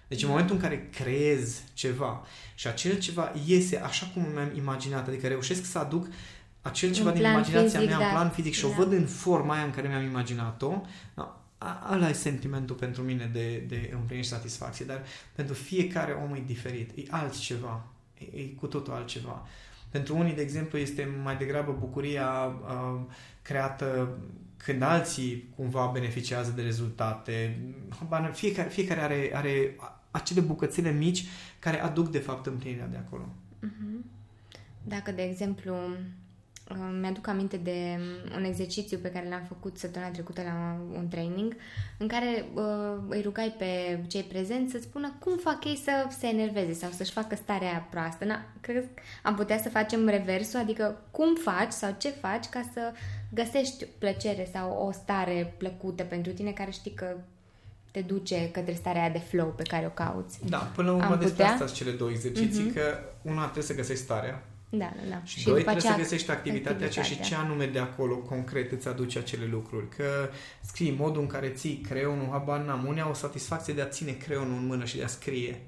Deci în momentul în care creez ceva și acel ceva iese așa cum mi-am imaginat, adică reușesc să aduc acel ceva În din plan imaginația fizic, mea, în da. plan fizic și o Da. văd în forma aia în care mi-am imaginat-o, da, a- ăla e sentimentul pentru mine de, de împlinire și satisfacție, dar pentru fiecare om e diferit, e altceva, e, e cu totul altceva. Pentru unii, de exemplu, este mai degrabă bucuria uh, creată când alții cumva beneficiază de rezultate. Habar n- Fiecare, fiecare are, are acele bucățele mici care aduc, de fapt, împlinirea de acolo. Mhm. Dacă, de exemplu, uh, mi-aduc aminte de un exercițiu pe care l-am făcut săptămâna trecută la un training, în care uh, îi rugai pe cei prezenți să spună cum fac ei să se enerveze sau să-și facă starea aia proastă. Na, cred că am putea să facem reversul, adică cum faci sau ce faci ca să găsești plăcere sau o stare plăcută pentru tine care știi că te duce către starea aia de flow pe care o cauți. Da, până la urmă Am despre putea? asta sunt cele două exerciții, Mhm. că una trebuie să găsești starea Da, da, da. și, doi trebuie aceea să găsești activitatea aceea și ce activitatea. anume de acolo concret îți aduce acele lucruri. Că scrii modul în care ții creionul, habar n-am, unii au o satisfacție de a ține creionul în mână și de a scrie.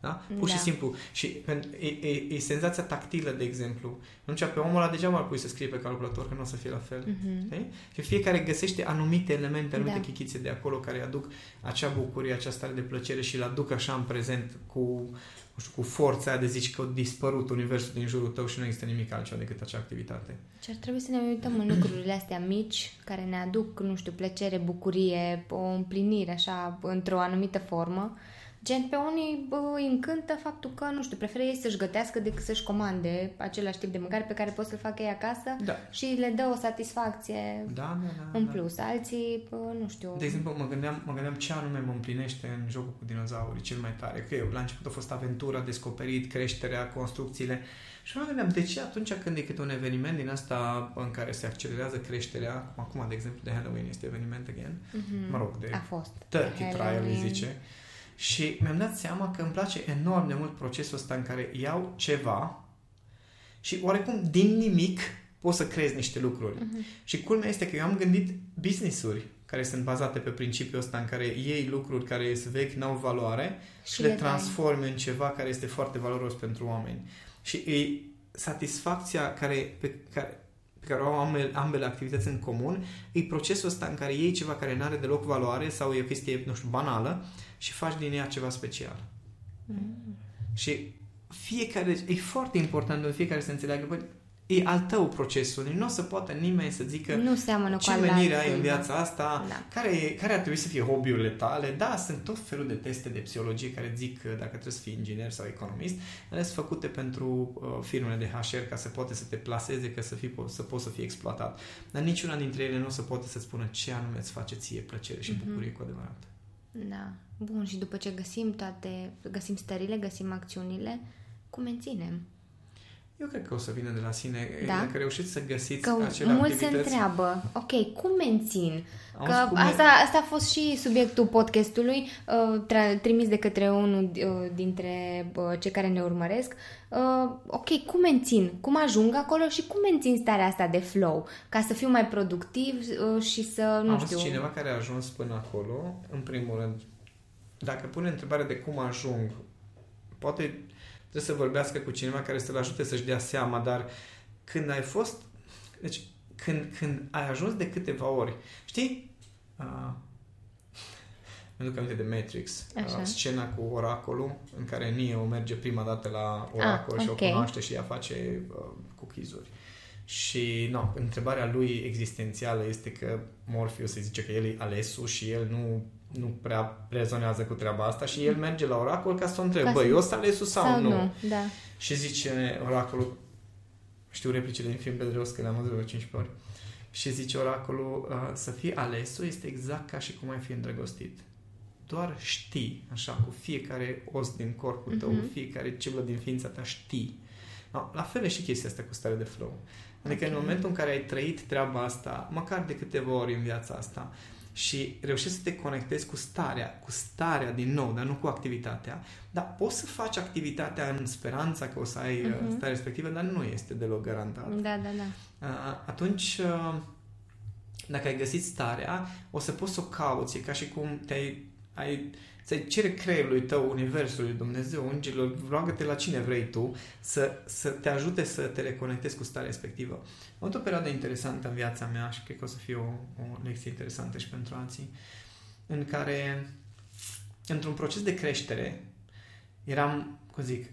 Da? Pur Da. și simplu. Și e, e, e senzația tactilă, de exemplu. Atunci pe omul ăla degeaba ar pui să scrie pe calculator, că nu o să fie la fel. Mhm. Okay? Și fiecare găsește anumite elemente, anumite Da. chichițe de acolo care aduc acea bucurie, acea stare de plăcere și le aduc așa în prezent cu, nu știu, cu forța aia de zici că a dispărut universul din jurul tău și nu există nimic altceva decât acea activitate. Și ar trebui să ne uităm în lucrurile astea mici care ne aduc, nu știu, plăcere, bucurie, o împlinire așa într-o anumită formă. Gen, pe unii bă, îi încântă faptul că, nu știu, preferă ei să-și gătească decât să-și comande același tip de mâncare pe care pot să-l facă ei acasă Da. și le dă o satisfacție Da, da, da. în da. plus. Alții, bă, nu știu... De exemplu, mă gândeam, mă gândeam ce anume mă împlinește în jocul cu dinozaurii cel mai tare. Că eu, la început a fost aventura, descoperit, creșterea, construcțiile. Și mă gândeam, de ce atunci când e câte un eveniment din asta în care se accelerează creșterea, cum acum, de exemplu, de Halloween este eveniment again, Mhm. mă rog, de A fost. turkey trial, îi Halloween. Zice. Și mi-am dat seama că îmi place enorm de mult procesul ăsta în care iau ceva și oarecum din nimic poți să creezi niște lucruri. Mhm. Și culmea este că eu am gândit business-uri care sunt bazate pe principiul ăsta în care iei lucruri care sunt vechi, n-au valoare și, le, le dai. transformi în ceva care este foarte valoros pentru oameni. Și e satisfacția care, pe, care, pe care o au ambele, ambele activități în comun, e procesul ăsta în care iei ceva care nu are deloc valoare sau e o chestie, nu știu, banală și faci din ea ceva special. Mm. Și fiecare, e foarte important de fiecare să înțeleagă, bă, e al tău procesul, nu o să poată nimeni să zică Nu seamănă cu ce al menire ai în altcuiva. viața asta, Da. care, e- care ar trebui să fie hobby-urile tale. Da, sunt tot felul de teste de psihologie care zic că dacă trebuie să fii inginer sau economist, ele sunt făcute pentru uh, firmele de HR ca să poate să te plaseze, ca să, fii, să poți să fii exploatat. Dar niciuna dintre ele nu o să poate să-ți spună ce anume îți face ție plăcere și Mhm. bucurie cu adevărat. Da. Bun, și după ce găsim toate, găsim stările, găsim acțiunile, cum menținem? Eu cred că o să vină de la sine. Da? Dacă reușiți să găsiți Că acele mulți se activități... întreabă, ok, cum mențin? Auzi, Că cum e- asta, asta a fost și subiectul podcastului, uh, tra- trimis de către unul uh, dintre uh, cei care ne urmăresc. Uh, ok, cum mențin? Cum ajung acolo și cum mențin starea asta de flow? Ca să fiu mai productiv uh, și să, nu Auzi, știu... cineva care a ajuns până acolo, în primul rând, dacă pune întrebarea de cum ajung, poate trebuie să vorbească cu cineva care să-l ajute să-și dea seama, dar când ai fost, deci când, când ai ajuns de câteva ori, știi? Uh, mi duc aminte de Matrix, Așa. uh, scena cu oracolul, în care Neo merge prima dată la oracol Ah, și ok. o cunoaște și ea face uh, cookies-uri. Și, no, întrebarea lui existențială este că Morpheus îi zice că el e alesul și el nu, nu prea rezonează cu treaba asta și el merge la oracol ca să o întrebe, Ca băi, să- eu sunt alesul sau, sau nu? nu? Da. Și zice oracolul, știu replicile din film pe de rost, că le-am văzut vreo 15 ori, și zice oracolul, uh, să fii alesul este exact ca și cum ai fi îndrăgostit. Doar știi, așa, cu fiecare os din corpul tău, Mhm. cu fiecare celulă din ființa ta știi. No, la fel e și chestia asta cu stare de flow. Adică Ok. în momentul în care ai trăit treaba asta, măcar de câteva ori în viața asta, și reușești să te conectezi cu starea, cu starea din nou, dar nu cu activitatea. Dar poți să faci activitatea în speranța că o să ai uh Mhm. starea respectivă, dar nu este deloc garantat. Da, da, da. Uh, Atunci, uh, dacă ai găsit starea, o să poți să o cauți, e ca și cum te-ai ai, să cere creierului tău, universului, Dumnezeu, îngerilor, roagă-te la cine vrei tu să, să te ajute să te reconectezi cu starea respectivă. Am avut o perioadă interesantă în viața mea și cred că o să fie o, o lecție interesantă și pentru alții, în care, într-un proces de creștere, eram, cum zic,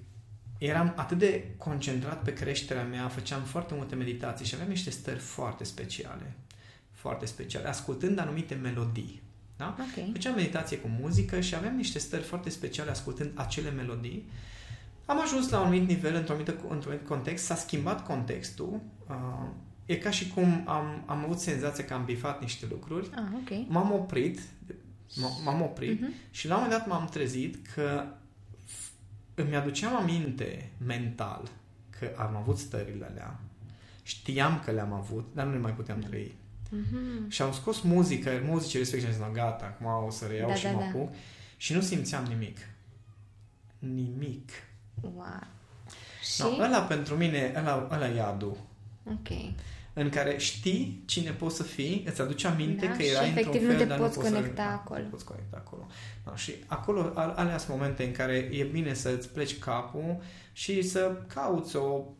eram atât de concentrat pe creșterea mea, făceam foarte multe meditații și aveam niște stări foarte speciale, foarte speciale, ascultând anumite melodii. Da? Ok. Făceam meditație cu muzică și aveam niște stări foarte speciale ascultând acele melodii. Am ajuns la un anumit nivel, într-un anumit, într-un anumit context, s-a schimbat contextul. Uh, e ca și cum am, am avut senzația că am bifat niște lucruri. Ah, ok. M-am oprit, m- m-am oprit Mhm. și la un moment dat m-am trezit că f- îmi aduceam aminte mental că am avut stările alea. Știam că le-am avut, dar nu le mai puteam trăi. Mhm. Și am scos muzică, muzice respectiv și am zis, "No, gata, acum o să reiau Da, și da, mă da. apuc. Și nu simțeam nimic. Nimic. Wow. Și? No, ăla pentru mine, ăla, ăla e iadul. Ok. în care știi cine poți să fii, îți aduce aminte Da, că și erai efectiv într-un nu fel, te dar poți nu poți conecta să, da, acolo. Nu poți conecta acolo. Da, și acolo, al- alea sunt momente în care e bine să îți pleci capul și să cauți o, nu știu,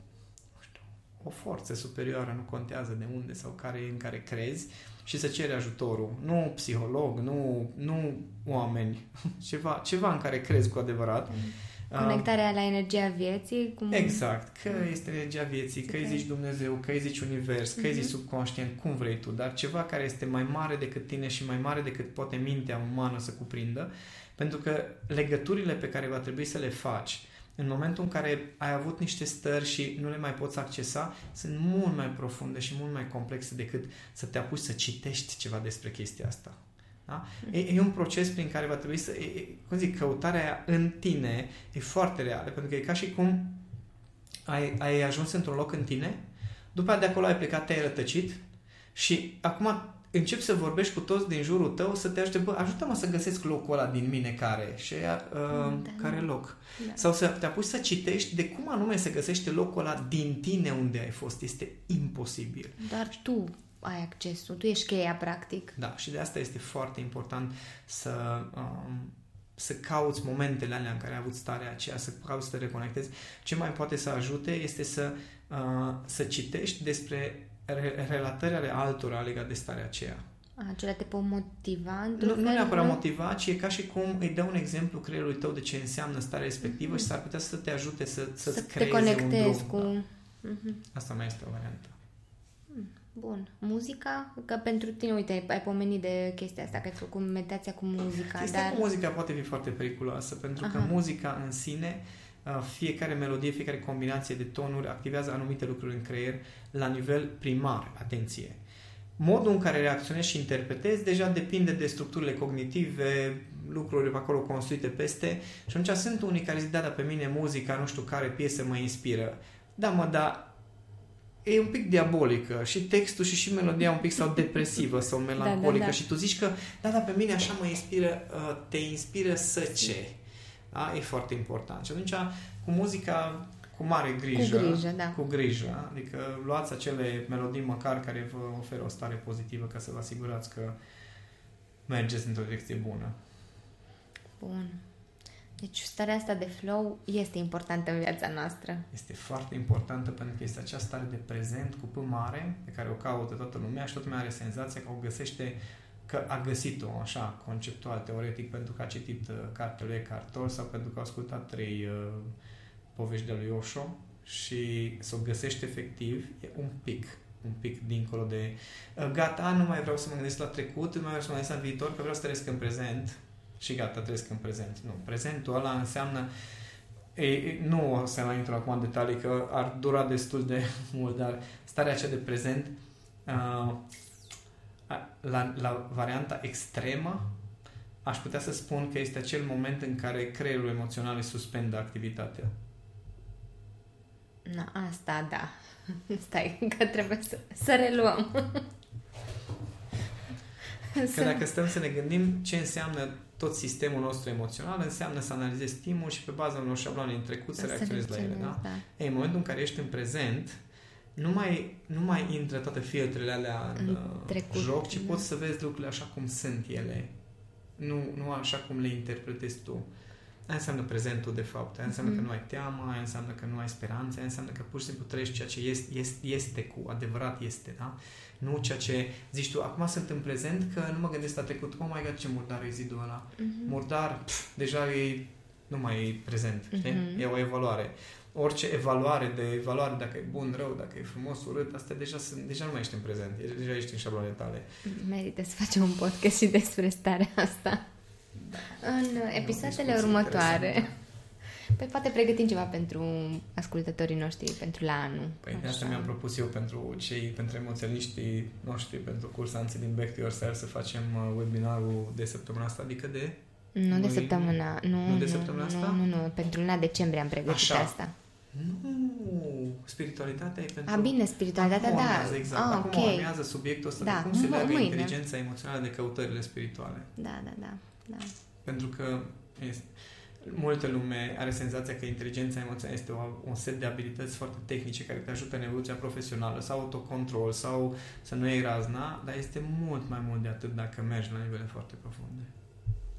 o forță superioară, nu contează de unde sau care e în care crezi, și să ceri ajutorul. Nu psiholog, nu, nu oameni, ceva, ceva în care crezi cu adevărat. Uh, Conectarea la energia vieții. Cum... Exact, că este energia vieții, că îi Super. zici Dumnezeu, că îi zici univers, că îi zici Mhm. subconștient, cum vrei tu, dar ceva care este mai mare decât tine și mai mare decât poate mintea umană să cuprindă, pentru că legăturile pe care va trebui să le faci în momentul în care ai avut niște stări și nu le mai poți accesa, sunt mult mai profunde și mult mai complexe decât să te apuci să citești ceva despre chestia asta. Da? E, e un proces prin care va trebui să... E, e, cum zic, căutarea aia în tine e foarte reală, pentru că e ca și cum ai, ai ajuns într-un loc în tine, după aceea de acolo ai plecat, te-ai rătăcit și acum începi să vorbești cu toți din jurul tău să te ajute, bă, ajută-mă să găsesc locul ăla din mine care și aia, uh, Da, care da. loc. Da. Sau să te apuci să citești de cum anume se găsește locul ăla din tine unde ai fost. Este imposibil. Doar tu ai accesul, tu ești cheia, practic. Da, și de asta este foarte important să, um, să cauți momentele alea în care ai avut starea aceea, să cauți să te reconectezi. Ce mai poate să ajute este să, uh, să citești despre re- relatări ale altora legate de starea aceea. Acelea te pot motiva într-un Nu, fel, nu neapărat motiva, ci e ca și cum îi dă un exemplu creierului tău de ce înseamnă starea respectivă și s-ar putea să te ajute să, să-ți să te creeze un conectezi drum. cu... Da. Mhm. Asta mai este o variantă. Bun. Muzica? Că pentru tine, uite, ai- ai pomenit de chestia asta, că ai făcut meditația cu muzica, Chestia dar... cu muzica poate fi foarte periculoasă, pentru că Aha. muzica în sine, uh, fiecare melodie, fiecare combinație de tonuri activează anumite lucruri în creier la nivel primar, atenție. Modul în care reacționezi și interpretezi deja depinde de structurile cognitive, lucruri pe acolo construite peste și atunci sunt unii care zic, da, dar pe mine muzica, nu știu care piesă mă inspiră. Da, mă, dar e un pic diabolică și textul și și melodia un pic sau depresivă sau melancolică da, da. și tu zici că da, dar pe mine așa mă inspiră, uh, te inspiră să ce? Da? E foarte important. Și atunci cu muzica cu mare grijă, Cu grijă, da. cu grijă, adică luați acele melodii măcar care vă oferă o stare pozitivă ca să vă asigurați că mergeți într-o direcție bună. Bun. Deci starea asta de flow este importantă în viața noastră. Este foarte importantă pentru că este acea stare de prezent cu P mare pe care o caută toată lumea și toată lumea are senzația că o găsește că a găsit-o așa, conceptual, teoretic, pentru că a citit uh, cartea lui Eckhart Tolle sau pentru că a ascultat trei uh, povești de lui Osho și să o găsești efectiv e un pic un pic dincolo de uh, gata, nu mai vreau să mă gândesc la trecut, nu mai vreau să mă gândesc la viitor, că vreau să trăiesc în prezent și gata, trăiesc în prezent. Nu, prezentul ăla înseamnă e, e, nu o să mai intru acum în detalii că ar dura destul de mult, dar starea aceea de prezent uh, a- la, la varianta extremă aș putea să spun că este acel moment în care creierul emoțional își suspendă activitatea. Na, asta, da. Stai, că trebuie să, să reluăm. Că dacă stăm să ne gândim ce înseamnă tot sistemul nostru emoțional, înseamnă să analizezi stimul și pe baza unor șabloane în trecut să reacționezi la ele. Da? da. Ei, în momentul în care ești în prezent, nu mai, nu mai intră toate filtrele alea în, În uh, trecut, joc, ci da. poți să vezi lucrurile așa cum sunt ele. Nu, nu așa cum le interpretezi tu. Aia înseamnă prezentul, de fapt. Aia înseamnă Mhm. că nu ai teamă, aia înseamnă că nu ai speranță, aia înseamnă că pur și simplu trăiești ceea ce este, este, este cu adevărat este, da? Nu ceea ce zici tu, acum sunt în prezent că nu mă gândesc la trecut. Oh my god, ce murdar e zidul ăla. Mhm. Murdar, pf, deja e, nu mai e prezent, știi? Mhm. E o evaluare. Orice evaluare de evaluare, dacă e bun, rău, dacă e frumos, urât, astea deja, sunt, deja nu mai ești în prezent, e- deja ești în șabloanele tale. Merită să facem un podcast și despre starea asta. În episoadele discuție următoare. interesantă. Păi poate pregătim ceva pentru ascultătorii noștri, pentru la anul. Păi de asta Așa. mi-am propus eu pentru cei, pentru emoționiștii noștri, pentru cursanții din Back to Yourself să facem uh, webinarul de săptămâna asta, adică de... Nu de Noi- săptămâna, nu, nu de săptămâna asta? Nu, nu, nu, pentru luna decembrie am pregătit Așa. asta. Nu, spiritualitatea e pentru... A, bine, spiritualitatea, Acum da. urmează, exact. Ah, Acum ok. urmează subiectul ăsta Da, de cum se mă- leagă mâine. inteligența emoțională de căutările spirituale. Da, da, da. da. Pentru că este, multă lume are senzația că inteligența emoțională este o, un set de abilități foarte tehnice care te ajută în evoluția profesională sau autocontrol sau să nu iei razna, dar este mult mai mult de atât dacă mergi la nivele foarte profunde.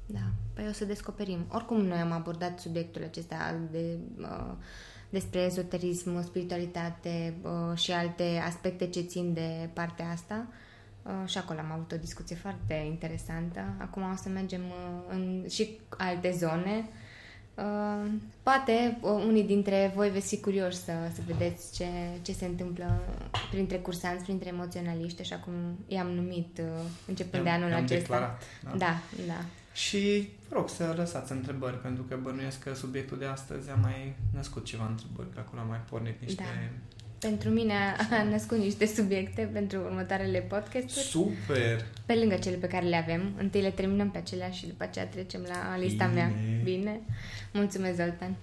Da, păi o să descoperim. Oricum noi am abordat subiectul acesta de, uh, despre ezoterism, spiritualitate uh, și alte aspecte ce țin de partea asta. Uh, și acolo am avut o discuție foarte interesantă. Acum o să mergem uh, în și alte zone. Uh, poate uh, unii dintre voi veți fi curioși să, să vedeți ce, ce se întâmplă printre cursanți, printre emoționaliști, așa cum i-am numit uh, începând I-am, de anul acesta. Declarat, da. da, da. Și vă rog să lăsați întrebări, pentru că bănuiesc că subiectul de astăzi a mai născut ceva întrebări, că acolo am mai pornit niște... Da. Pentru mine a născut niște subiecte pentru următoarele podcasturi. Super! Pe lângă cele pe care le avem. Întâi le terminăm pe acelea și după aceea trecem la lista Bine. mea. Bine? Mulțumesc, Zoltan!